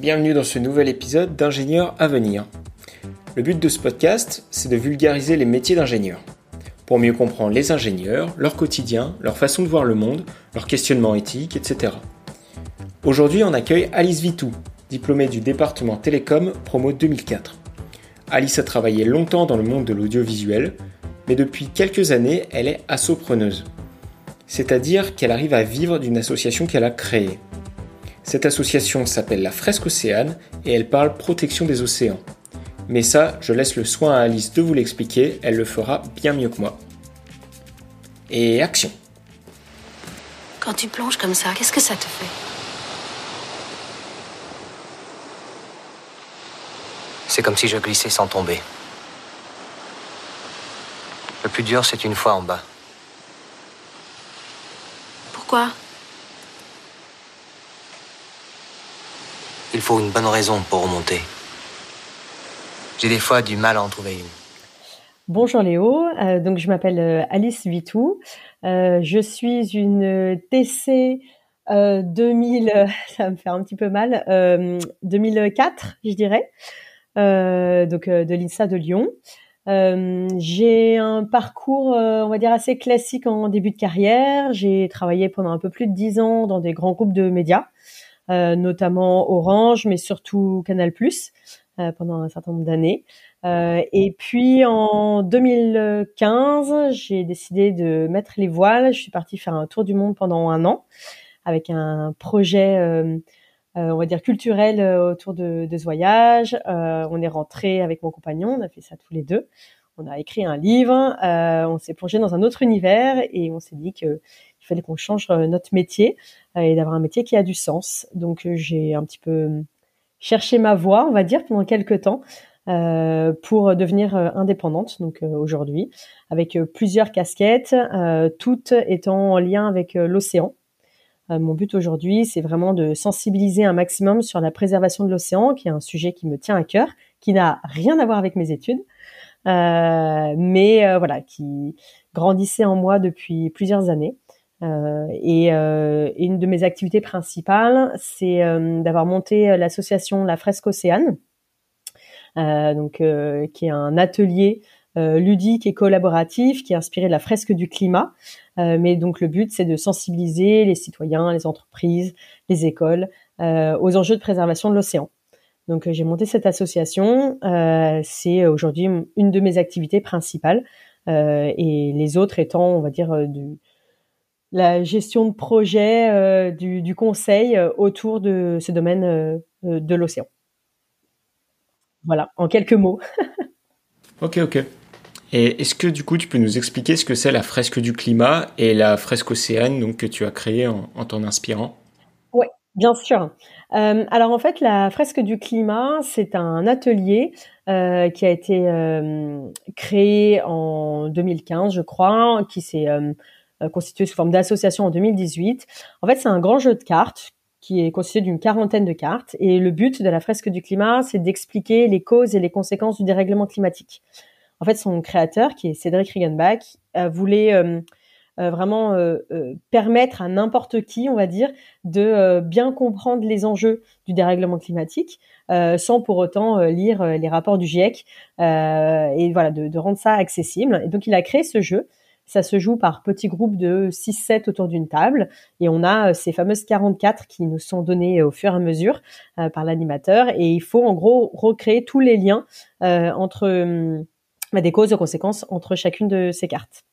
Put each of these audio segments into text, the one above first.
bienvenue dans ce nouvel épisode d'Ingénieurs à venir. Le but de ce podcast, c'est de vulgariser les métiers d'ingénieur, pour mieux comprendre les ingénieurs, leur quotidien, leur façon de voir le monde, leur questionnement éthique, etc. Aujourd'hui, on accueille Alice Vitou, diplômée du département télécom promo 2004. Alice a travaillé longtemps dans le monde de l'audiovisuel, mais depuis quelques années, elle est assopreneuse. C'est-à-dire qu'elle arrive à vivre d'une association qu'elle a créée. Cette association s'appelle la Fresque Océane et elle parle protection des océans. Mais ça, je laisse le soin à Alice de vous l'expliquer, elle le fera bien mieux que moi. Et action Quand tu plonges comme ça, qu'est-ce que ça te fait? C'est comme si je glissais sans tomber. Le plus dur, c'est une fois en bas. Pourquoi? Il faut une bonne raison pour remonter. J'ai des fois du mal à en trouver une. Bonjour Léo, euh, donc je m'appelle euh, Alice Vitou. Euh, je suis une TC 2000, ça me fait un petit peu mal, 2004 je dirais, donc de l'INSA de Lyon. j'ai un parcours, on va dire, assez classique en début de carrière. J'ai travaillé pendant un peu plus de dix ans dans des grands groupes de médias. Euh, notamment Orange, mais surtout Canal+, euh, pendant un certain nombre d'années. Euh, et puis en 2015, j'ai décidé de mettre les voiles. Je suis partie faire un tour du monde pendant un an avec un projet, on va dire culturel autour de, de ce voyage. on est rentré avec mon compagnon, on a fait ça tous les deux. On a écrit un livre, on s'est plongé dans un autre univers et on s'est dit que fallait qu'on change euh, notre métier euh, et d'avoir un métier qui a du sens. Donc euh, j'ai un petit peu cherché ma voie, on va dire, pendant quelques temps. pour devenir indépendante, donc aujourd'hui, avec plusieurs casquettes, toutes étant en lien avec l'océan. mon but aujourd'hui, c'est vraiment de sensibiliser un maximum sur la préservation de l'océan, qui est un sujet qui me tient à cœur, qui n'a rien à voir avec mes études, mais voilà, qui grandissait en moi depuis plusieurs années. Euh, et euh, une de mes activités principales, c'est euh, d'avoir monté l'association La Fresque Océane, donc qui est un atelier ludique et collaboratif qui est inspiré de la fresque du climat. mais donc le but, c'est de sensibiliser les citoyens, les entreprises, les écoles aux enjeux de préservation de l'océan. Donc j'ai monté cette association. c'est aujourd'hui une de mes activités principales et les autres étant, on va dire, du, la gestion de projet euh, du, conseil euh, autour de ce domaine euh, de l'océan. Voilà, en quelques mots. ok, ok. Et est-ce que du coup tu peux nous expliquer ce que c'est la fresque du climat et la fresque océane donc, que tu as créée en, t'en inspirant? Oui, bien sûr. alors en fait, la fresque du climat, c'est un atelier qui a été créé en 2015, je crois, qui s'est constitué sous forme d'association en 2018. En fait, c'est un grand jeu de cartes qui est constitué d'une quarantaine de cartes. Et le but de la fresque du climat, c'est d'expliquer les causes et les conséquences du dérèglement climatique. En fait, son créateur, qui est Cédric Riegenbach, voulait euh, euh, vraiment permettre à n'importe qui, on va dire, de bien comprendre les enjeux du dérèglement climatique, sans pour autant lire les rapports du GIEC, et voilà, de, rendre ça accessible. Et donc, il a créé ce jeu ça se joue par petits groupes de 6-7 autour d'une table et on a euh, ces fameuses 44 qui nous sont données au fur et à mesure euh, par l'animateur et il faut en gros recréer tous les liens euh, entre hum, bah, des causes et conséquences entre chacune de ces cartes.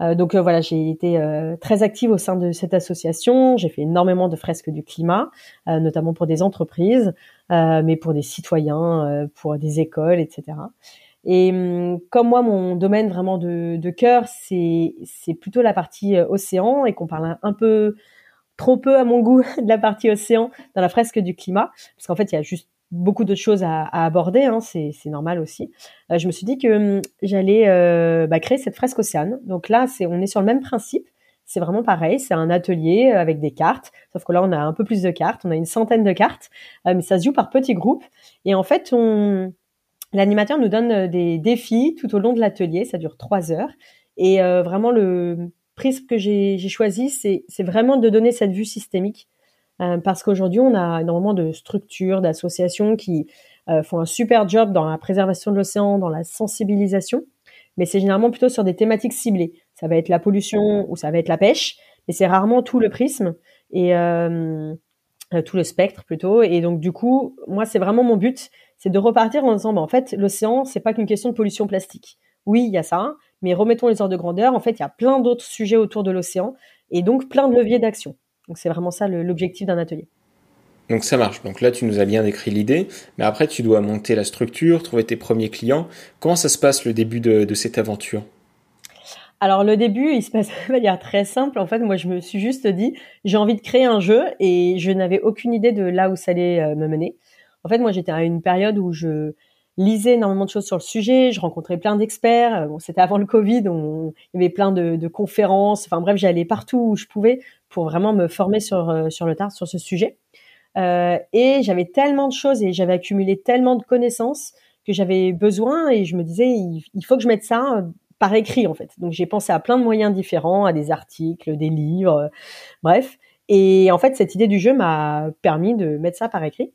donc voilà, j'ai été très active au sein de cette association. J'ai fait énormément de fresques du climat, notamment pour des entreprises, mais pour des citoyens, pour des écoles, etc. Et hum, comme moi, mon domaine vraiment de, cœur, c'est plutôt la partie euh, océan et qu'on parle un peu trop peu à mon goût de la partie océan dans la fresque du climat, parce qu'en fait, il y a juste beaucoup d'autres choses à, à aborder, hein, c'est normal aussi. Euh, je me suis dit que hum, j'allais euh, bah, créer cette fresque océane. Donc là, c'est on est sur le même principe. C'est vraiment pareil, c'est un atelier avec des cartes, sauf que là on a un peu plus de cartes, on a une centaine de cartes, mais ça se joue par petits groupes. Et en fait, on, L'animateur nous donne euh, des défis tout au long de l'atelier, ça dure trois heures. Et euh, vraiment, le prisme que j'ai choisi, c'est vraiment de donner cette vue systémique parce qu'aujourd'hui, on a énormément de structures, d'associations qui font un super job dans la préservation de l'océan, dans la sensibilisation, mais c'est généralement plutôt sur des thématiques ciblées. Ça va être la pollution ou ça va être la pêche, mais c'est rarement tout le prisme et tout le spectre plutôt. Et donc du coup, moi, c'est vraiment mon but, c'est de repartir en disant, bah, en fait, l'océan, c'est pas qu'une question de pollution plastique. Oui, il y a ça, mais remettons les ordres de grandeur. En fait, il y a plein d'autres sujets autour de l'océan et donc plein de leviers d'action. Donc c'est vraiment ça l'objectif d'un atelier. Donc ça marche. Donc là, tu nous as bien décrit l'idée, mais après, tu dois monter la structure, trouver tes premiers clients. Comment ça se passe le début de, cette aventure? Alors le début, il se passe de manière très simple. En fait, moi, je me suis juste dit, j'ai envie de créer un jeu et je n'avais aucune idée de là où ça allait euh, me mener. En fait, moi, j'étais à une période où je lisais énormément de choses sur le sujet, je rencontrais plein d'experts. Euh, bon, c'était avant le Covid, on, il y avait plein de, conférences. Enfin bref, j'allais partout où je pouvais pour vraiment me former sur euh, sur le tard sur ce sujet. Et j'avais tellement de choses et j'avais accumulé tellement de connaissances que j'avais besoin et je me disais il, faut que je mette ça par écrit en fait. Donc j'ai pensé à plein de moyens différents, à des articles, des livres, bref. Et en fait cette idée du jeu m'a permis de mettre ça par écrit.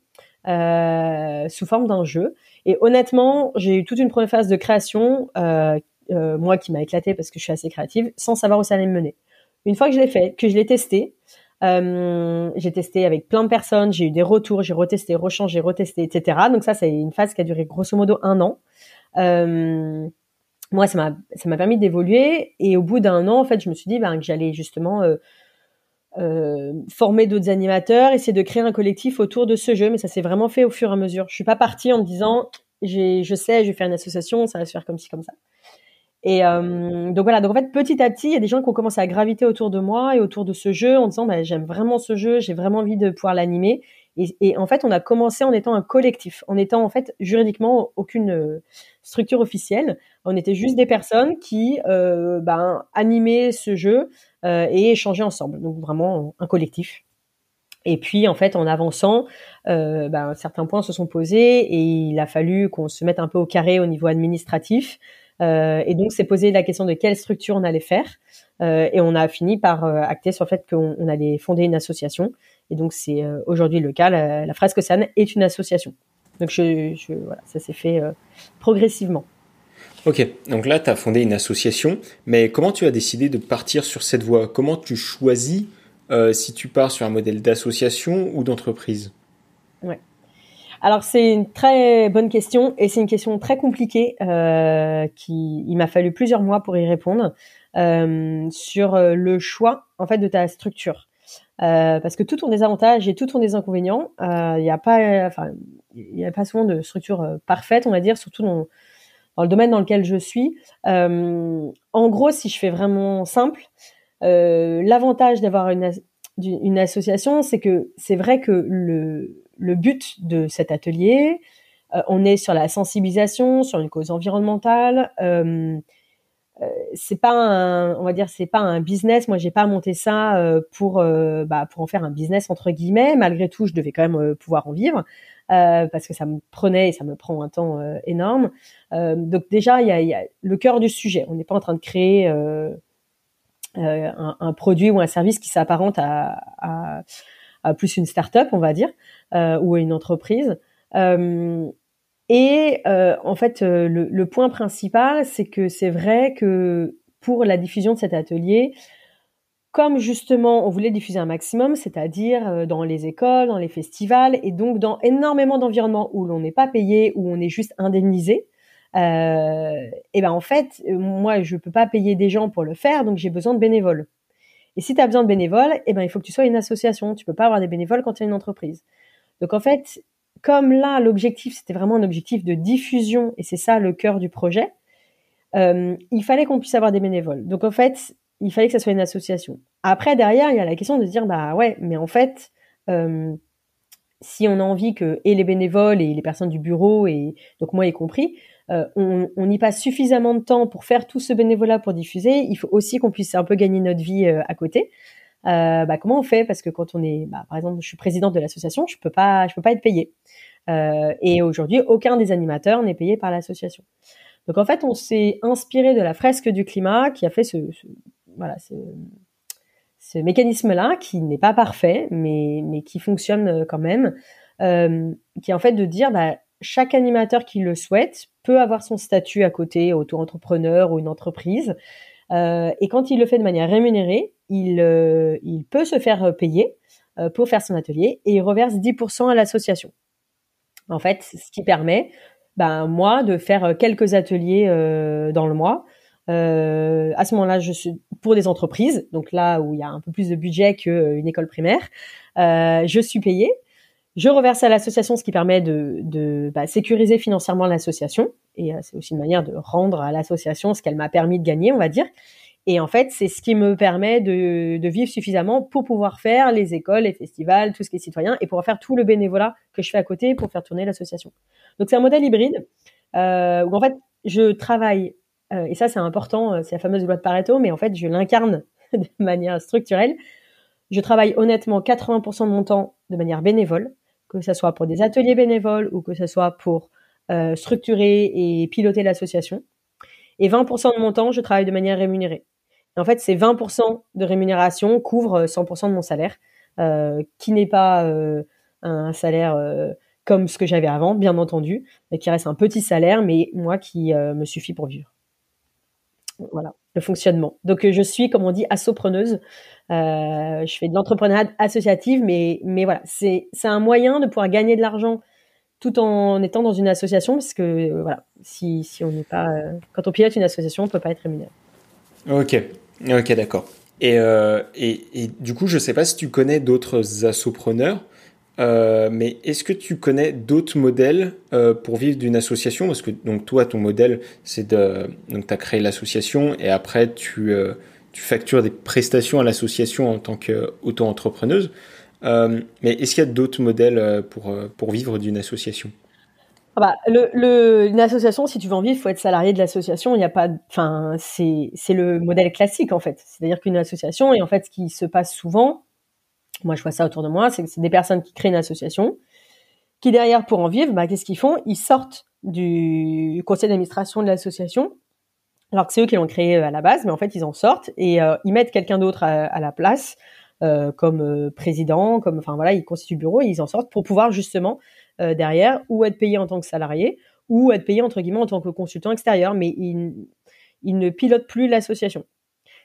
Euh, sous forme d'un jeu. Et honnêtement, j'ai eu toute une première phase de création, euh, euh, moi qui m'a éclaté parce que je suis assez créative, sans savoir où ça allait me mener. Une fois que je l'ai fait, que je l'ai testé, j'ai testé avec plein de personnes, j'ai eu des retours, j'ai retesté, rechangé, retesté, etc. Donc ça, c'est une phase qui a duré grosso modo un an. Moi, ça m'a ça m'a permis d'évoluer et au bout d'un an, en fait, je me suis dit ben, que j'allais justement euh, former d'autres animateurs, essayer de créer un collectif autour de ce jeu, mais ça s'est vraiment fait au fur et à mesure. Je suis pas partie en me disant, j'ai, je sais, je vais faire une association, ça va se faire comme ci comme ça. Et euh, donc voilà, donc en fait petit à petit, il y a des gens qui ont commencé à graviter autour de moi et autour de ce jeu en disant, bah, j'aime vraiment ce jeu, j'ai vraiment envie de pouvoir l'animer. Et, et, en fait, on a commencé en étant un collectif, en étant en fait juridiquement aucune euh, structure officielle. On était juste des personnes qui euh, ben, animaient ce jeu euh, et échanger ensemble. Donc vraiment un collectif. Et puis en fait, en avançant, euh, ben, certains points se sont posés et il a fallu qu'on se mette un peu au carré au niveau administratif. Et donc c'est posé la question de quelle structure on allait faire. Et on a fini par acter sur le fait qu'on allait fonder une association. Et donc c'est aujourd'hui le cas. La, la Fresque San est une association. Donc je, je voilà, ça s'est fait progressivement. Ok, donc là, tu as fondé une association, mais comment tu as décidé de partir sur cette voie? Comment tu choisis euh, si tu pars sur un modèle d'association ou d'entreprise? Ouais. Alors c'est une très bonne question et c'est une question très compliquée euh, qui il m'a fallu plusieurs mois pour y répondre euh, sur euh, le choix en fait de ta structure euh, parce que tout ont des avantages et tout ont des inconvénients. Euh, il n'y a pas enfin il y a pas souvent de structure parfaite on va dire surtout dans dans le domaine dans lequel je suis. Euh, en gros, si je fais vraiment simple, euh, l'avantage d'avoir une, une association, c'est que c'est vrai que le, le but de cet atelier, euh, on est sur la sensibilisation, sur une cause environnementale. Euh, euh, c'est pas un, on va dire, c'est pas un business. Moi, j'ai pas monté ça euh, pour, euh, bah, pour en faire un business entre guillemets. Malgré tout, je devais quand même pouvoir en vivre. Euh, parce que ça me prenait et ça me prend un temps euh, énorme. Euh, donc déjà, il y a, le cœur du sujet. On n'est pas en train de créer un, produit ou un service qui s'apparente à, plus une start-up, on va dire, ou à une entreprise. et en fait, le point principal, c'est que c'est vrai que pour la diffusion de cet atelier, comme justement on voulait diffuser un maximum, c'est-à-dire euh, dans les écoles, dans les festivals, et donc dans énormément d'environnements où l'on n'est pas payé, où on est juste indemnisé, euh, et ben en fait, euh, moi je peux pas payer des gens pour le faire, donc j'ai besoin de bénévoles. Et si tu as besoin de bénévoles, et ben il faut que tu sois une association. Tu peux pas avoir des bénévoles quand tu es une entreprise. Donc en fait, comme là l'objectif c'était vraiment un objectif de diffusion, et c'est ça le cœur du projet. Euh, il fallait qu'on puisse avoir des bénévoles. Donc en fait, il fallait que ça soit une association. Après, derrière, il y a la question de se dire, bah ouais, mais en fait, euh, si on a envie que et les bénévoles et les personnes du bureau et donc moi y compris, euh, on, on, y passe suffisamment de temps pour faire tout ce bénévolat pour diffuser. Il faut aussi qu'on puisse un peu gagner notre vie euh, à côté. Bah, comment on fait? Parce que quand on est, bah, par exemple, je suis présidente de l'association, je peux peux pas être payée. Et aujourd'hui, aucun des animateurs n'est payé par l'association. Donc en fait, on s'est inspiré de la fresque du climat qui a fait ce voilà, ce mécanisme-là qui n'est pas parfait, mais, qui fonctionne quand même, qui est en fait de dire bah, chaque animateur qui le souhaite peut avoir son statut à côté, auto-entrepreneur ou une entreprise. Euh, et quand il le fait de manière rémunérée, il, euh, peut se faire payer euh, pour faire son atelier et il reverse 10% à l'association. En fait, ce qui permet, ben, moi, de faire quelques ateliers dans le mois. À ce moment-là, je suis pour des entreprises, donc là où il y a un peu plus de budget qu'une école primaire, je suis payée. Je reverse à l'association, ce qui permet de, de bah, sécuriser financièrement l'association. Et euh, c'est aussi une manière de rendre à l'association ce qu'elle m'a permis de gagner, on va dire. Et en fait, c'est ce qui me permet de, de, vivre suffisamment pour pouvoir faire les écoles, les festivals, tout ce qui est citoyen, et pouvoir faire tout le bénévolat que je fais à côté pour faire tourner l'association. Donc c'est un modèle hybride euh, où en fait je travaille, euh, et ça c'est important, euh, c'est la fameuse loi de Pareto, mais en fait je l'incarne de manière structurelle. Je travaille honnêtement 80% de mon temps de manière bénévole, que ce soit pour des ateliers bénévoles ou que ce soit pour euh, structurer et piloter l'association. Et 20% de mon temps, je travaille de manière rémunérée. en fait, ces 20% de rémunération couvrent 100% de mon salaire, qui n'est pas un salaire comme ce que j'avais avant, bien entendu, mais qui reste un petit salaire, mais moi qui me suffit pour vivre. Voilà le fonctionnement. Donc je suis, comme on dit, assopreneuse. Euh, je fais de l'entrepreneuriat associatif, mais mais voilà, c'est un moyen de pouvoir gagner de l'argent tout en étant dans une association, parce que euh, voilà, si si on n'est pas, euh, quand on pilote une association, on peut pas être rémunéré. Ok, ok, d'accord. Et, euh, et, et du coup, je sais pas si tu connais d'autres assopreneurs euh, mais est-ce que tu connais d'autres modèles euh, pour vivre d'une association? Parce que donc toi, ton modèle, c'est de donc as créé l'association et après tu euh, tu factures des prestations à l'association en tant qu'auto-entrepreneuse. mais est-ce qu'il y a d'autres modèles pour pour vivre d'une association? Ah bah, une association, si tu veux en vivre, il faut être salarié de l'association. Il n'y a pas, enfin, c'est le modèle classique en fait. C'est-à-dire qu'une association, et en fait, ce qui se passe souvent, moi je vois ça autour de moi, c'est que c'est des personnes qui créent une association, qui derrière pour en vivre, bah, qu'est-ce qu'ils font? Ils sortent du conseil d'administration de l'association, alors que c'est eux qui l'ont créé euh, à la base, mais en fait ils en sortent et euh, ils mettent quelqu'un d'autre à, la place, euh, comme président, comme enfin voilà, ils constituent le bureau et ils en sortent pour pouvoir justement derrière ou être payé en tant que salarié ou être payé entre guillemets en tant que consultant extérieur, mais ils, ils ne pilotent plus l'association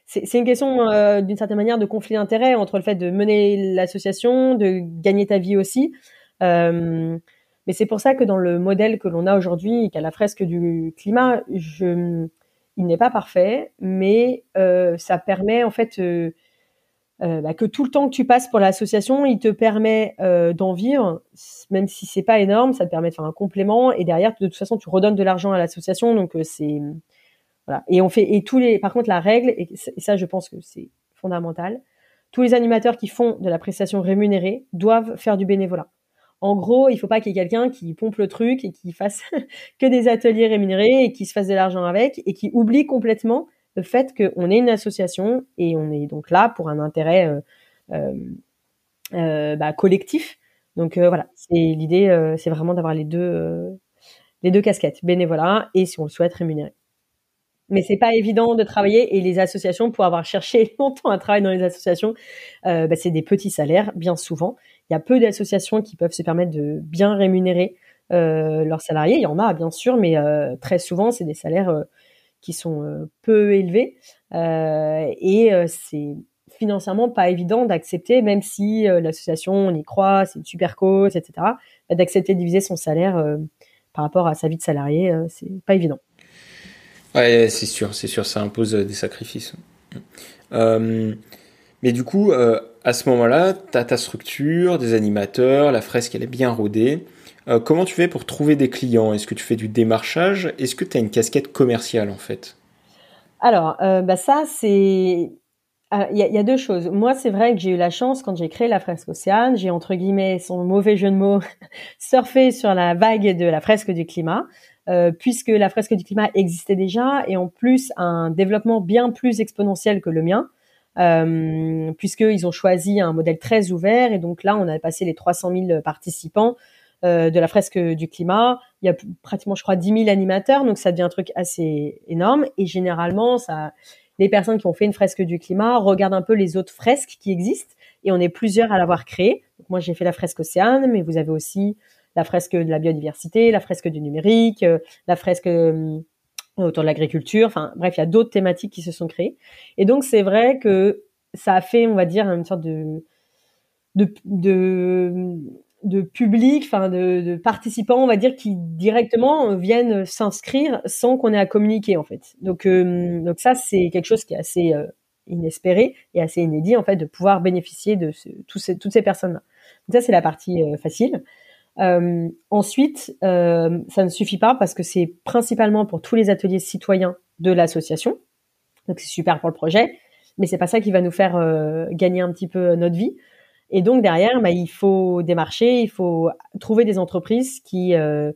c'est une question euh, d'une certaine manière de conflit d'intérêt entre le fait de mener l'association, de gagner ta vie aussi. Euh, mais c'est pour ça que dans le modèle que l'on a aujourd'hui, qu'à la fresque du climat, il n'est pas parfait, mais euh, ça permet en fait bah, que tout le temps que tu passes pour l'association, il te permet d'en vivre, même si c'est pas énorme, ça te permet de faire un complément et derrière de toute façon tu redonnes de l'argent à l'association, donc c'est Et on fait et tous les par contre la règle et ça je pense que c'est fondamental. Tous les animateurs qui font de la prestation rémunérée doivent faire du bénévolat. En gros, il faut pas qu'il y ait quelqu'un qui pompe le truc et qui fasse que des ateliers rémunérés et qui se fasse de l'argent avec et qui oublie complètement le fait qu'on est une association et on est donc là pour un intérêt euh, euh, euh bah, collectif. Donc voilà, l'idée, c'est vraiment d'avoir les deux les deux casquettes, bénévolat et si on le souhaite rémunéré. Mais c'est pas évident de travailler et les associations, pour avoir cherché longtemps à travailler dans les associations, euh, bah, c'est des petits salaires bien souvent. Il y a peu d'associations qui peuvent se permettre de bien rémunérer euh, leurs salariés. Il y en a bien sûr, mais euh, très souvent c'est des salaires euh, qui sont euh, peu élevés et c'est financièrement pas évident d'accepter, même si l'association on y croit, c'est une super cause, etc. Bah, d'accepter de diviser son salaire par rapport à sa vie de salarié, c'est pas évident. Ouais, c'est sûr, c'est sûr, ça impose euh, des sacrifices. Euh, mais du coup, euh, à ce moment-là, tu as ta structure, des animateurs, la fresque, elle est bien rodée. Comment tu fais pour trouver des clients? Est-ce que tu fais du démarchage? Est-ce que tu as une casquette commerciale en fait? Alors, bah ça, c'est. Il y, y, a deux choses. Moi, c'est vrai que j'ai eu la chance, quand j'ai créé la fresque Océane, j'ai entre guillemets, son mauvais jeu de mots, surfé sur la vague de la fresque du climat. Euh, puisque la fresque du climat existait déjà et en plus un développement bien plus exponentiel que le mien, euh, puisqu'ils ont choisi un modèle très ouvert et donc là on a passé les 300 000 participants euh, de la fresque du climat. Il y a pratiquement, je crois, 10 000 animateurs, donc ça devient un truc assez énorme et généralement ça les personnes qui ont fait une fresque du climat regardent un peu les autres fresques qui existent et on est plusieurs à l'avoir créée. Donc moi j'ai fait la fresque océane, mais vous avez aussi la fresque de la biodiversité, la fresque du numérique, euh, la fresque euh, autour de l'agriculture. Enfin bref, il y a d'autres thématiques qui se sont créées. Et donc c'est vrai que ça a fait, on va dire, une sorte de de, de de public, enfin de, participants, on va dire, qui directement viennent s'inscrire sans qu'on ait à communiquer en fait. Donc, euh, donc ça, c'est quelque chose qui est assez inespéré et assez inédit en fait de pouvoir bénéficier de tous ces, toutes ces personnes-là. Donc ça, c'est la partie facile. Ensuite, ça ne suffit pas parce que c'est principalement pour tous les ateliers citoyens de l'association. Donc c'est super pour le projet, mais c'est pas ça qui va nous faire gagner un petit peu notre vie. Et donc derrière, bah, il faut démarcher, il faut trouver des entreprises qui euh,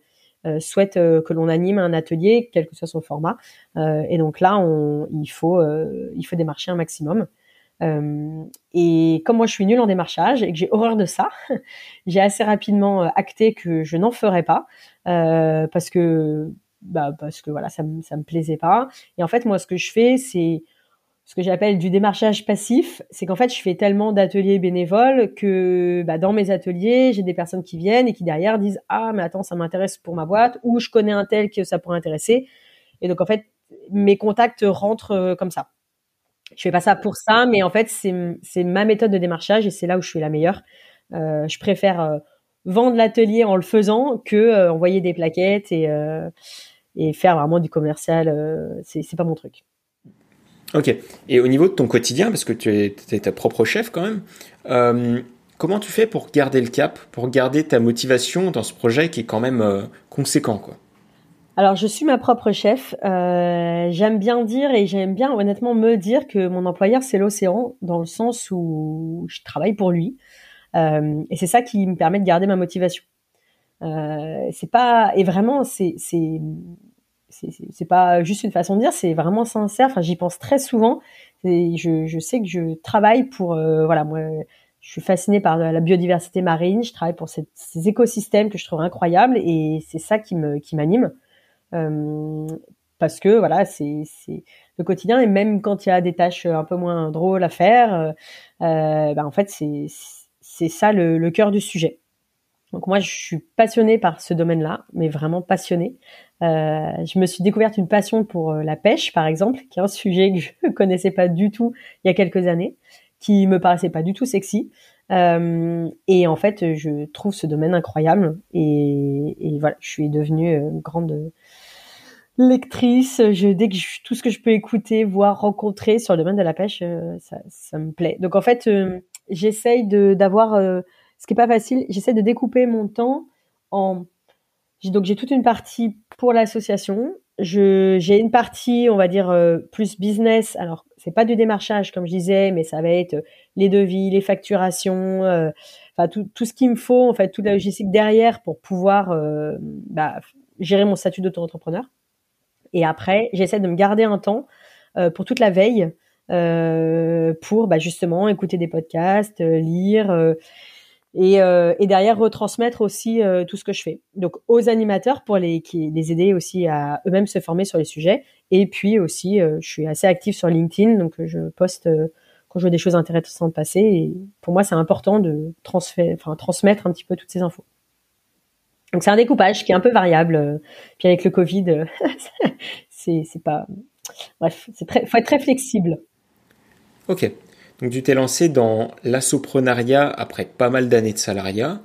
euh, souhaitent euh, que l'on anime un atelier, quel que soit son format. et donc là, on, il faut il faut démarcher un maximum. Et comme moi, je suis nulle en démarchage et que j'ai horreur de ça, j'ai assez rapidement acté que je n'en ferais pas parce que bah, parce que voilà, ça me ça me plaisait pas. Et en fait, moi, ce que je fais, c'est ce que j'appelle du démarchage passif, c'est qu'en fait, je fais tellement d'ateliers bénévoles que bah, dans mes ateliers, j'ai des personnes qui viennent et qui derrière disent ah mais attends ça m'intéresse pour ma boîte ou je connais un tel que ça pourrait intéresser et donc en fait mes contacts rentrent euh, comme ça. Je fais pas ça pour ça, mais en fait c'est ma méthode de démarchage et c'est là où je suis la meilleure. Euh, je préfère euh, vendre l'atelier en le faisant que envoyer des plaquettes et et faire vraiment du commercial. c'est pas mon truc. Ok. Et au niveau de ton quotidien, parce que tu es, ta propre chef quand même, euh, comment tu fais pour garder le cap, pour garder ta motivation dans ce projet qui est quand même euh, conséquent quoi? Alors, je suis ma propre chef. Euh, j'aime bien dire et j'aime bien honnêtement me dire que mon employeur c'est l'océan, dans le sens où je travaille pour lui, et c'est ça qui me permet de garder ma motivation. c'est pas et vraiment c'est c'est pas juste une façon de dire, c'est vraiment sincère. Enfin, j'y pense très souvent. Je, je, sais que je travaille pour, euh, voilà, moi, je suis fascinée par la biodiversité marine. Je travaille pour ces écosystèmes que je trouve incroyables et c'est ça qui me, qui m'anime. Euh, parce que voilà, c'est, le quotidien et même quand il y a des tâches un peu moins drôles à faire, euh, euh bah, en fait, c'est, ça le, le cœur du sujet. Donc moi, je suis passionnée par ce domaine-là, mais vraiment passionnée. Je me suis découverte une passion pour la pêche, par exemple, qui est un sujet que je connaissais pas du tout il y a quelques années, qui me paraissait pas du tout sexy. Euh, et en fait, je trouve ce domaine incroyable. Et, voilà, je suis devenue une grande lectrice. Je, dès que tout ce que je peux écouter, voir, rencontrer sur le domaine de la pêche, ça, ça me plaît. Donc en fait, j'essaye de d'avoir ce qui est pas facile. J'essaie de découper mon temps en donc j'ai toute une partie pour l'association. J'ai une partie, on va dire euh, plus business. Alors c'est pas du démarchage comme je disais, mais ça va être euh, les devis, les facturations, euh, tout, ce qu'il me faut en fait, toute la logistique derrière pour pouvoir bah, gérer mon statut d'auto-entrepreneur. Et après, j'essaie de me garder un temps pour toute la veille, pour bah, justement écouter des podcasts, lire et, euh, derrière retransmettre aussi euh, tout ce que je fais. Donc aux animateurs pour les aider aussi à eux-mêmes se former sur les sujets et puis aussi euh, je suis assez active sur LinkedIn donc je poste quand je vois des choses intéressantes passer et pour moi c'est important de transmettre un petit peu toutes ces infos. Donc c'est un découpage qui est un peu variable puis avec le Covid c'est pas bref, c'est très faut être très flexible. OK. Donc tu t'es lancé dans l'assoprenariat après pas mal d'années de salariat.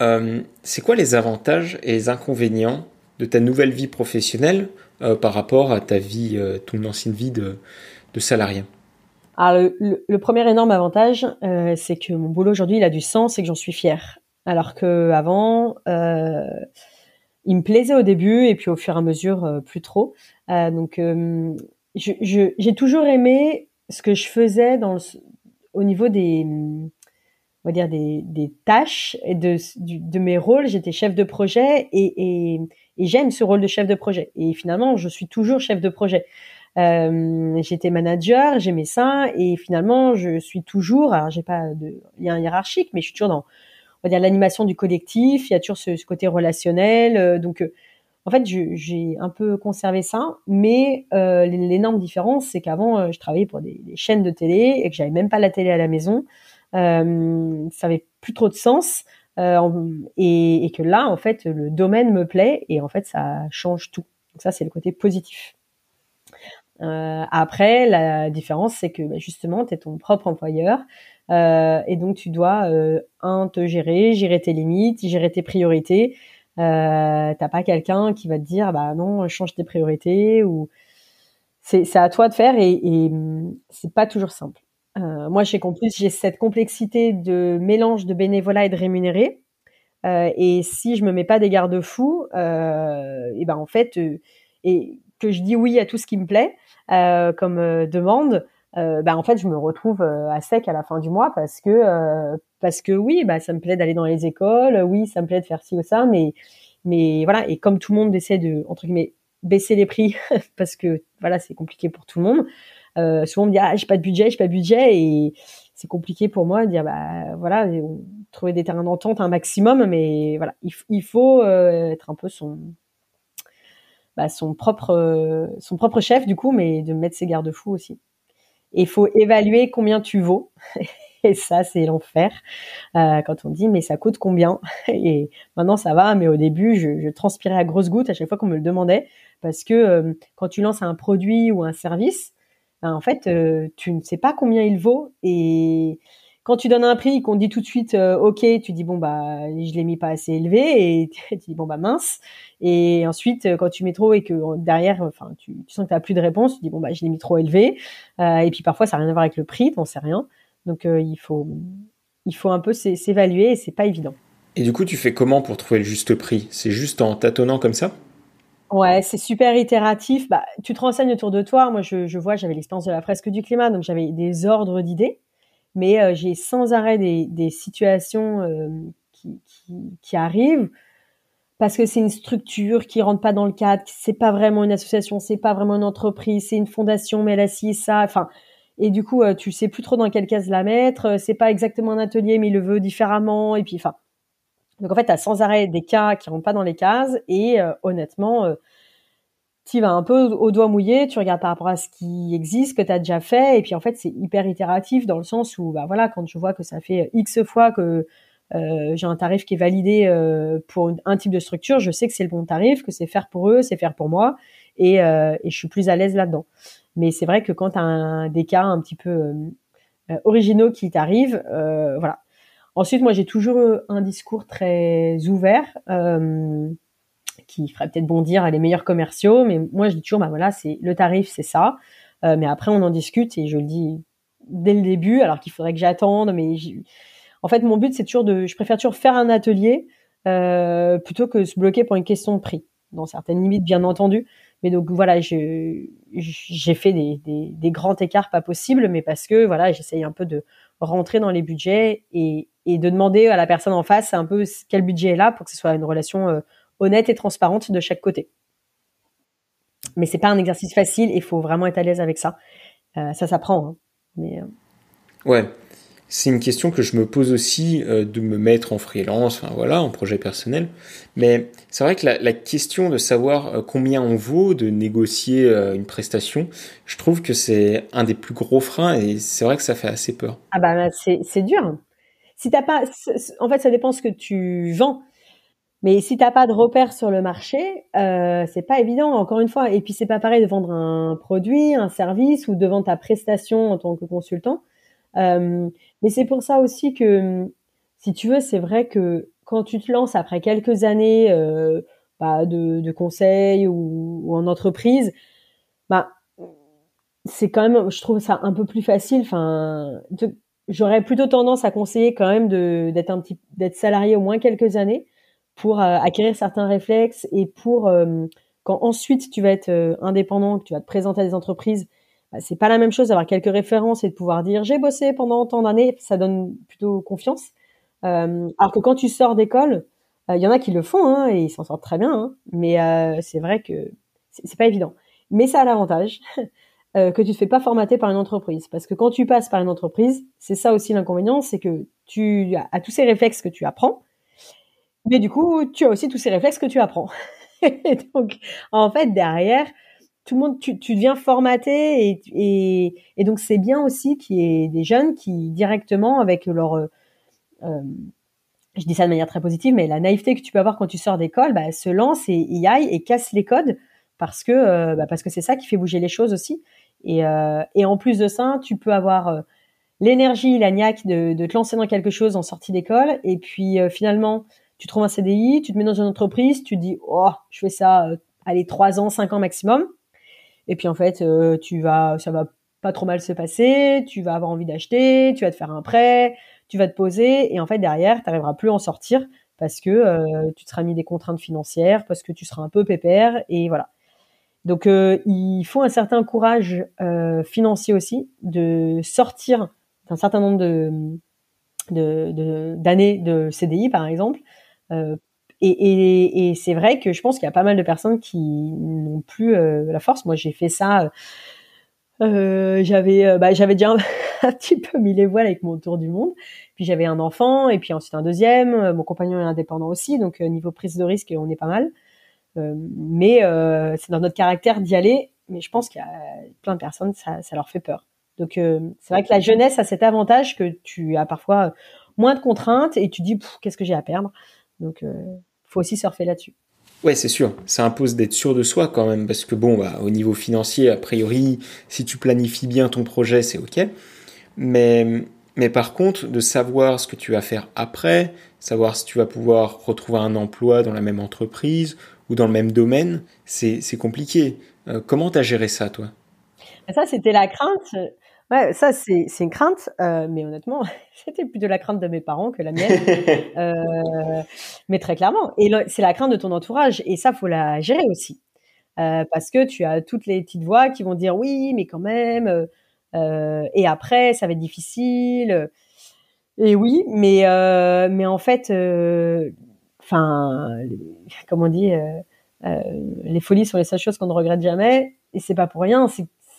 Euh, c'est quoi les avantages et les inconvénients de ta nouvelle vie professionnelle euh, par rapport à ta vie, euh, ton ancienne vie de, salarié le, premier énorme avantage, c'est que mon boulot aujourd'hui, il a du sens et que j'en suis fière. Alors que avant, il me plaisait au début et puis au fur et à mesure, plus trop. donc, j'ai toujours aimé ce que je faisais au niveau des, on va dire des, des tâches et de, de mes rôles, j'étais chef de projet et, et, et j'aime ce rôle de chef de projet. Et finalement, je suis toujours chef de projet. Euh, j'étais manager, j'aimais ça, et finalement, je suis toujours, alors j'ai pas de lien hiérarchique, mais je suis toujours dans, on va dire, l'animation du collectif. Il y a toujours ce, côté relationnel. Euh, donc, euh, en fait, j'ai un peu conservé ça, mais euh, l'énorme différence, c'est qu'avant, euh, je travaillais pour des, chaînes de télé et que j'avais même pas la télé à la maison. Euh, ça avait plus trop de sens. Euh, et, que là, en fait, le domaine me plaît et en fait, ça change tout. Donc ça, c'est le côté positif. Euh, après, la différence, c'est que bah, justement, tu es ton propre employeur et donc tu dois un te gérer, gérer tes limites, gérer tes priorités. Euh, T'as pas quelqu'un qui va te dire bah non, change tes priorités ou c'est à toi de faire et, et c'est pas toujours simple. Euh, moi, j'ai compris, j'ai cette complexité de mélange de bénévolat et de rémunéré. Euh, et si je me mets pas des garde-fous, euh, et ben en fait, euh, et que je dis oui à tout ce qui me plaît comme demande, ben en fait, je me retrouve à sec à la fin du mois parce que parce que oui, bah ça me plaît d'aller dans les écoles, oui, ça me plaît de faire ci ou ça, mais mais voilà. Et comme tout le monde essaie de entre guillemets baisser les prix parce que voilà, c'est compliqué pour tout le monde. Euh, souvent on me dit ah j'ai pas de budget, j'ai pas de budget et c'est compliqué pour moi de dire bah voilà trouver des terrains d'entente un maximum, mais voilà il, faut euh, être un peu son bah, son propre son propre chef du coup, mais de mettre ses garde-fous aussi. Il faut évaluer combien tu vaux. Et ça, c'est l'enfer euh, quand on dit mais ça coûte combien? Et maintenant ça va, mais au début, je, transpirais à grosses gouttes à chaque fois qu'on me le demandait parce que euh, quand tu lances un produit ou un service, ben, en fait, euh, tu ne sais pas combien il vaut et quand tu donnes un prix qu'on dit tout de suite euh, OK, tu dis bon bah je l'ai mis pas assez élevé et tu dis bon bah mince et ensuite quand tu mets trop et que derrière enfin tu, sens que tu as plus de réponse, tu dis bon bah je l'ai mis trop élevé euh, et puis parfois ça n'a rien à voir avec le prix, t'en sais rien. Donc il faut il faut un peu s'évaluer et c'est pas évident. Et du coup, tu fais comment pour trouver le juste prix? C'est juste en tâtonnant comme ça? Ouais, c'est super itératif. Bah, tu te renseignes autour de toi. Moi, je, je vois, j'avais l'expérience de la fresque du climat, donc j'avais des ordres d'idées, mais euh, j'ai sans arrêt des, des situations euh, qui, qui, qui, arrivent parce que c'est une structure qui rentre pas dans le cadre, c'est pas vraiment une association, c'est pas vraiment une entreprise, c'est une fondation, mais elle a ci ça. Enfin, et du coup, euh, tu sais plus trop dans quelle case la mettre. C'est pas exactement un atelier, mais il le veut différemment. Et puis, enfin, donc en fait, tu as sans arrêt des cas qui rentrent pas dans les cases et euh, honnêtement, euh, tu vas un peu au doigt mouillé, tu regardes par rapport à ce qui existe, que tu as déjà fait et puis en fait, c'est hyper itératif dans le sens où bah voilà, quand je vois que ça fait X fois que euh, j'ai un tarif qui est validé euh, pour un type de structure, je sais que c'est le bon tarif, que c'est faire pour eux, c'est faire pour moi et, et je suis plus à l'aise là-dedans. Mais c'est vrai que quand tu as des cas un petit peu originaux qui t'arrivent, voilà, Ensuite, moi, j'ai toujours un discours très ouvert euh, qui ferait peut-être bondir à les meilleurs commerciaux, mais moi, je dis toujours, bah voilà, c'est le tarif, c'est ça. Euh, mais après, on en discute et je le dis dès le début, alors qu'il faudrait que j'attende. Mais en fait, mon but, c'est toujours de, je préfère toujours faire un atelier euh, plutôt que se bloquer pour une question de prix, dans certaines limites, bien entendu. Mais donc voilà, j'ai fait des, des, des, grands écarts pas possibles, mais parce que voilà, j'essaye un peu de rentrer dans les budgets et, et de demander à la personne en face un peu quel budget est là pour que ce soit une relation euh, honnête et transparente de chaque côté. Mais c'est pas un exercice facile, il faut vraiment être à l'aise avec ça. Euh, ça s'apprend. Hein. Mais, euh, Ouais, c'est une question que je me pose aussi de me mettre en freelance, enfin voilà, en projet personnel. Mais c'est vrai que la, la, question de savoir combien on vaut, de négocier une prestation, je trouve que c'est un des plus gros freins et c'est vrai que ça fait assez peur. Ah bah c'est dur si t'as pas, en fait, ça dépend ce que tu vends. Mais si t'as pas de repères sur le marché, euh, c'est pas évident. Encore une fois, et puis c'est pas pareil de vendre un produit, un service ou de vendre ta prestation en tant que consultant. Euh, mais c'est pour ça aussi que, si tu veux, c'est vrai que quand tu te lances après quelques années euh, bah, de, de conseils ou, ou, en entreprise, bah c'est quand même, je trouve ça un peu plus facile. Enfin, j'aurais plutôt tendance à conseiller quand même d'être un petit d'être salarié au moins quelques années pour euh, acquérir certains réflexes et pour euh, quand ensuite tu vas être euh, indépendant, que tu vas te présenter à des entreprises, bah, c'est pas la même chose d'avoir quelques références et de pouvoir dire j'ai bossé pendant tant d'années, ça donne plutôt confiance. alors que quand tu sors d'école, il y en a qui le font hein, et ils s'en sortent très bien, hein, mais c'est vrai que c'est pas évident. Mais ça a l'avantage euh, que tu te fais pas formater par une entreprise. Parce que quand tu passes par une entreprise, c'est ça aussi l'inconvénient, c'est que tu as tous ces réflexes que tu apprends, mais du coup, tu as aussi tous ces réflexes que tu apprends. donc, en fait, derrière, tout le monde, tu, deviens formaté et, et, et donc c'est bien aussi qu'il y ait des jeunes qui directement avec leur, euh, je dis ça de manière très positive, mais la naïveté que tu peux avoir quand tu sors d'école, bah, se lance et y aille et casse les codes parce que euh, bah, parce que c'est ça qui fait bouger les choses aussi. Et, euh, et en plus de ça, tu peux avoir euh, l'énergie, la niaque de, de, te lancer dans quelque chose en sortie d'école et puis finalement tu trouves un CDI, tu te mets dans une entreprise, tu te dis oh je fais ça, allez trois ans, cinq ans maximum. Et puis en fait, tu vas, ça va pas trop mal se passer, tu vas avoir envie d'acheter, tu vas te faire un prêt, tu vas te poser, et en fait derrière, tu n'arriveras plus à en sortir parce que tu te seras mis des contraintes financières, parce que tu seras un peu pépère, et voilà. Donc euh, il faut un certain courage financier aussi de sortir d'un certain nombre de d'années de, de, CDI par exemple et, et, et c'est vrai que je pense qu'il y a pas mal de personnes qui n'ont plus euh, la force. Moi, j'ai fait ça. Euh, euh j'avais, euh, bah, j'avais déjà un, petit peu mis les voiles avec mon tour du monde. Puis j'avais un enfant et puis ensuite un deuxième. Mon compagnon est indépendant aussi, donc niveau prise de risque, on est pas mal. Mais c'est dans notre caractère d'y aller. Mais je pense qu'il y a plein de personnes, ça, leur fait peur. Donc c'est vrai que la jeunesse a cet avantage que tu as parfois moins de contraintes et tu dis qu'est-ce que j'ai à perdre? Donc faut aussi surfer là-dessus. Ouais, c'est sûr. Ça impose d'être sûr de soi quand même, parce que bon, bah, au niveau financier, a priori, si tu planifies bien ton projet, c'est ok. Mais, mais par contre, de savoir ce que tu vas faire après, savoir si tu vas pouvoir retrouver un emploi dans la même entreprise ou dans le même domaine, c'est compliqué. Euh, comment t'as géré ça, toi? Ça, c'était la crainte. Ouais, ça c'est une crainte, euh, mais honnêtement, c'était plus de la crainte de mes parents que la mienne, euh, mais très clairement. Et c'est la crainte de ton entourage, et ça faut la gérer aussi, parce que tu as toutes les petites voix qui vont dire oui, mais quand même, et après ça va être difficile. Et oui, mais mais en fait, enfin, comment on dit, les folies sont les seules choses qu'on ne regrette jamais, et c'est pas pour rien.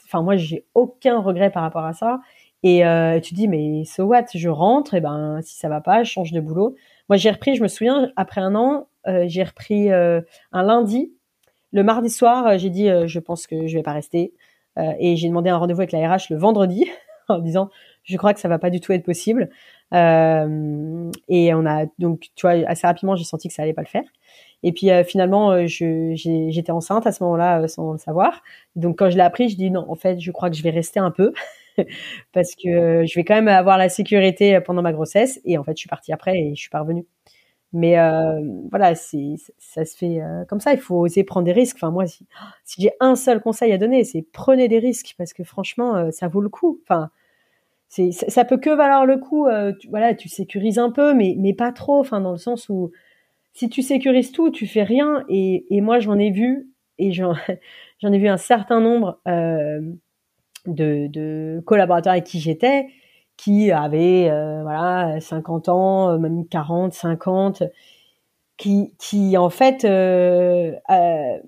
Enfin, moi, j'ai aucun regret par rapport à ça. Et euh, tu dis, mais so what? Je rentre, et ben si ça va pas, je change de boulot. Moi, j'ai repris, je me souviens, après un an, euh, j'ai repris euh, un lundi. Le mardi soir, j'ai dit, je pense que je vais pas rester. et j'ai demandé un rendez-vous avec la RH le vendredi en disant, je crois que ça va pas du tout être possible. Et on a donc, tu vois, assez rapidement, j'ai senti que ça allait pas le faire. Et puis euh, finalement, euh, j'étais enceinte à ce moment-là euh, sans le savoir. Donc quand je l'ai appris, je dis non, en fait, je crois que je vais rester un peu parce que je vais quand même avoir la sécurité pendant ma grossesse. Et en fait, je suis partie après et je suis pas revenue. Mais voilà, c'est ça se fait comme ça. Il faut oser prendre des risques. Enfin moi, si, si j'ai un seul conseil à donner, c'est prenez des risques parce que franchement, ça vaut le coup. Enfin, c'est ça peut que valoir le coup. Tu, voilà, tu sécurises un peu, mais mais pas trop. Enfin, dans le sens où si tu sécurises tout, tu fais rien. Et, et moi, j'en ai vu, et j'en, ai vu un certain nombre euh, de, de, collaborateurs avec qui j'étais, qui avaient euh, voilà 50 ans, même 40, 50, qui, qui en fait euh, euh,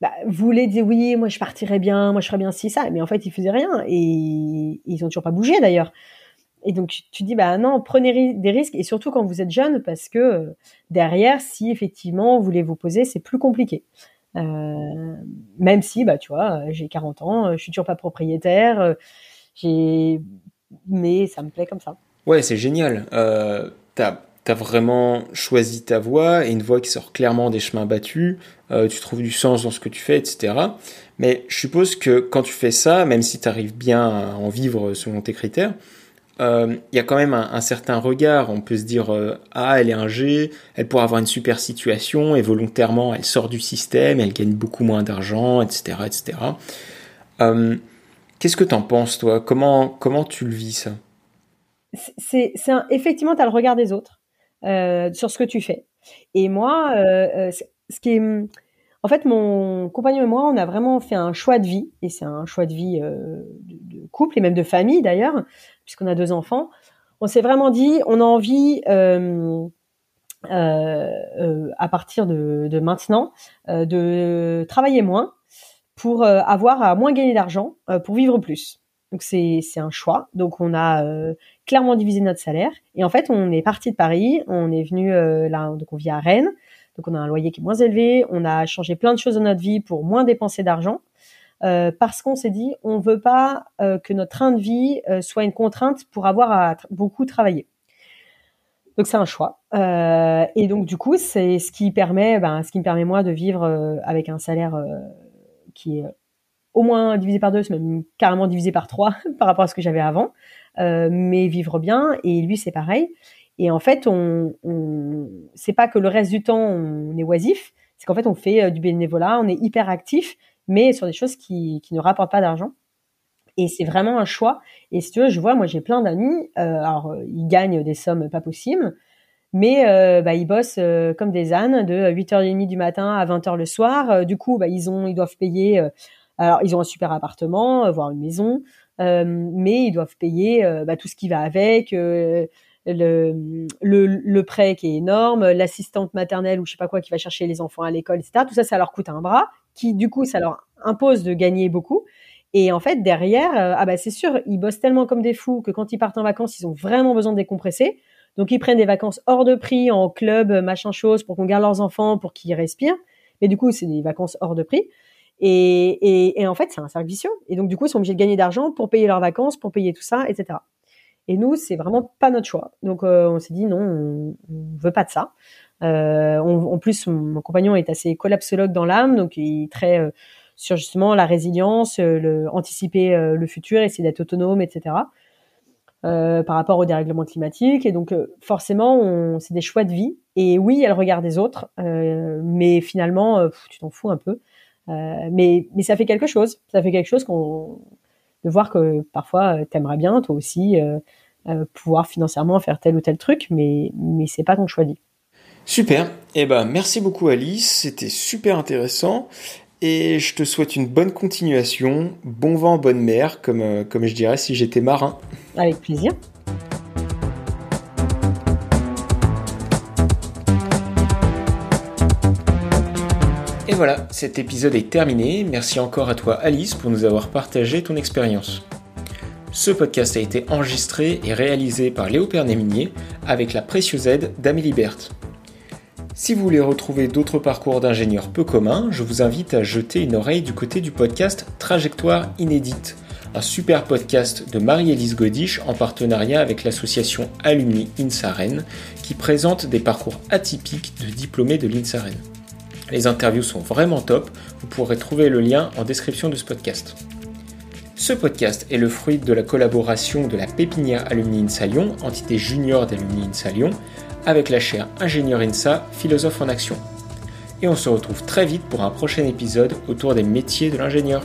bah, voulaient dire oui, moi je partirais bien, moi je ferais bien ci ça, mais en fait ils faisaient rien et ils ont toujours pas bougé d'ailleurs. Et donc tu, dis bah non, prenez des risques et surtout quand vous êtes jeune parce que euh, derrière, si effectivement vous voulez vous poser, c'est plus compliqué. Euh, même si bah tu vois, j'ai 40 ans, je suis toujours pas propriétaire, euh, j'ai mais ça me plaît comme ça. Ouais, c'est génial. Euh, t'as as vraiment choisi ta voie et une voie qui sort clairement des chemins battus. Euh, tu trouves du sens dans ce que tu fais, etc. Mais je suppose que quand tu fais ça, même si tu arrives bien à en vivre selon tes critères, euh, il y a quand même un, certain regard. On peut se dire euh, ah elle est un G, elle pourrait avoir une super situation et volontairement elle sort du système, elle gagne beaucoup moins d'argent, etc., etc. Qu'est-ce que t'en penses toi? Comment comment tu le vis ça? C'est effectivement tu as le regard des autres euh, sur ce que tu fais. Et moi, euh, ce qui en fait, mon compagnon et moi, on a vraiment fait un choix de vie, et c'est un choix de vie euh, de, couple et même de famille d'ailleurs, puisqu'on a deux enfants. On s'est vraiment dit, on a envie, euh, euh, à partir de, de maintenant, de travailler moins pour avoir à moins gagner d'argent, pour vivre plus. Donc c'est un choix. Donc on a clairement divisé notre salaire, et en fait on est parti de Paris, on est venu là, donc on vit à Rennes Donc on a un loyer qui est moins élevé, on a changé plein de choses dans notre vie pour moins dépenser d'argent. Euh, parce qu'on s'est dit on veut pas euh, que notre train de vie euh, soit une contrainte pour avoir à beaucoup travailler. Donc c'est un choix. et donc du coup c'est ce qui permet, ben, ce qui me permet moi de vivre avec un salaire qui est au moins divisé par deux, même carrément divisé par trois par rapport à ce que j'avais avant, mais vivre bien. Et lui c'est pareil. Et en fait on, on c'est pas que le reste du temps on est oisif, c'est qu'en fait on fait du bénévolat, on est hyper actif mais sur des choses qui, qui ne rapportent pas d'argent. Et c'est vraiment un choix. Et si tu veux, je vois, moi j'ai plein d'amis, euh, alors euh, ils gagnent des sommes pas possibles, mais euh, bah, ils bossent euh, comme des ânes de 8h30 du matin à 20h le soir. du coup, bah, ils, ont, ils doivent payer, alors ils ont un super appartement, voire une maison, mais ils doivent payer bah, tout ce qui va avec. Le, prêt qui est énorme, l'assistante maternelle ou je sais pas quoi qui va chercher les enfants à l'école, etc. Tout ça, ça leur coûte un bras qui du coup ça leur impose de gagner beaucoup. Et en fait derrière, euh, ah bah c'est sûr, ils bossent tellement comme des fous que quand ils partent en vacances, ils ont vraiment besoin de décompresser. Donc ils prennent des vacances hors de prix en club, machin chose, pour qu'on garde leurs enfants, pour qu'ils respirent. Mais du coup c'est des vacances hors de prix. Et, et, et en fait c'est un cercle vicieux. Et donc du coup ils sont obligés de gagner d'argent pour payer leurs vacances, pour payer tout ça, etc. Et nous, c'est vraiment pas notre choix. Donc, euh, on s'est dit non, on, on veut pas de ça. Euh, en plus, mon compagnon est assez collapsologue dans l'âme, donc il traite euh, sur justement la résilience, euh, le, anticiper le futur, essayer d'être autonome, etc. Euh, par rapport au dérèglement climatique. Et donc, forcément, c'est des choix de vie. Et oui, elle regarde des autres, euh, mais finalement, tu t'en fous un peu. Mais, mais ça fait quelque chose. Ça fait quelque chose qu'on de voir que parfois, t'aimerais bien, toi aussi, pouvoir financièrement faire tel ou tel truc, mais, mais c'est pas ton choix. Super. Eh ben, merci beaucoup Alice. C'était super intéressant. Et je te souhaite une bonne continuation. Bon vent, bonne mer, comme, euh, comme je dirais si j'étais marin. Avec plaisir. Et voilà, cet épisode est terminé. Merci encore à toi Alice pour nous avoir partagé ton expérience. Ce podcast a été enregistré et réalisé par Léo Pernéminier avec la précieuse aide d'Amélie Berthe. Si vous voulez retrouver d'autres parcours d'ingénieurs peu communs, je vous invite à jeter une oreille du côté du podcast Trajectoire inédite, un super podcast de Marie-Élise Godiche en partenariat avec l'association Alumni INSAREN qui présente des parcours atypiques de diplômés de l'INSAREN. Les interviews sont vraiment top, vous pourrez trouver le lien en description de ce podcast. Ce podcast est le fruit de la collaboration de la pépinière Alumni INSA Lyon, entité junior d'Alumni INSA Lyon, avec la chaire Ingénieur INSA, philosophe en action. Et on se retrouve très vite pour un prochain épisode autour des métiers de l'ingénieur.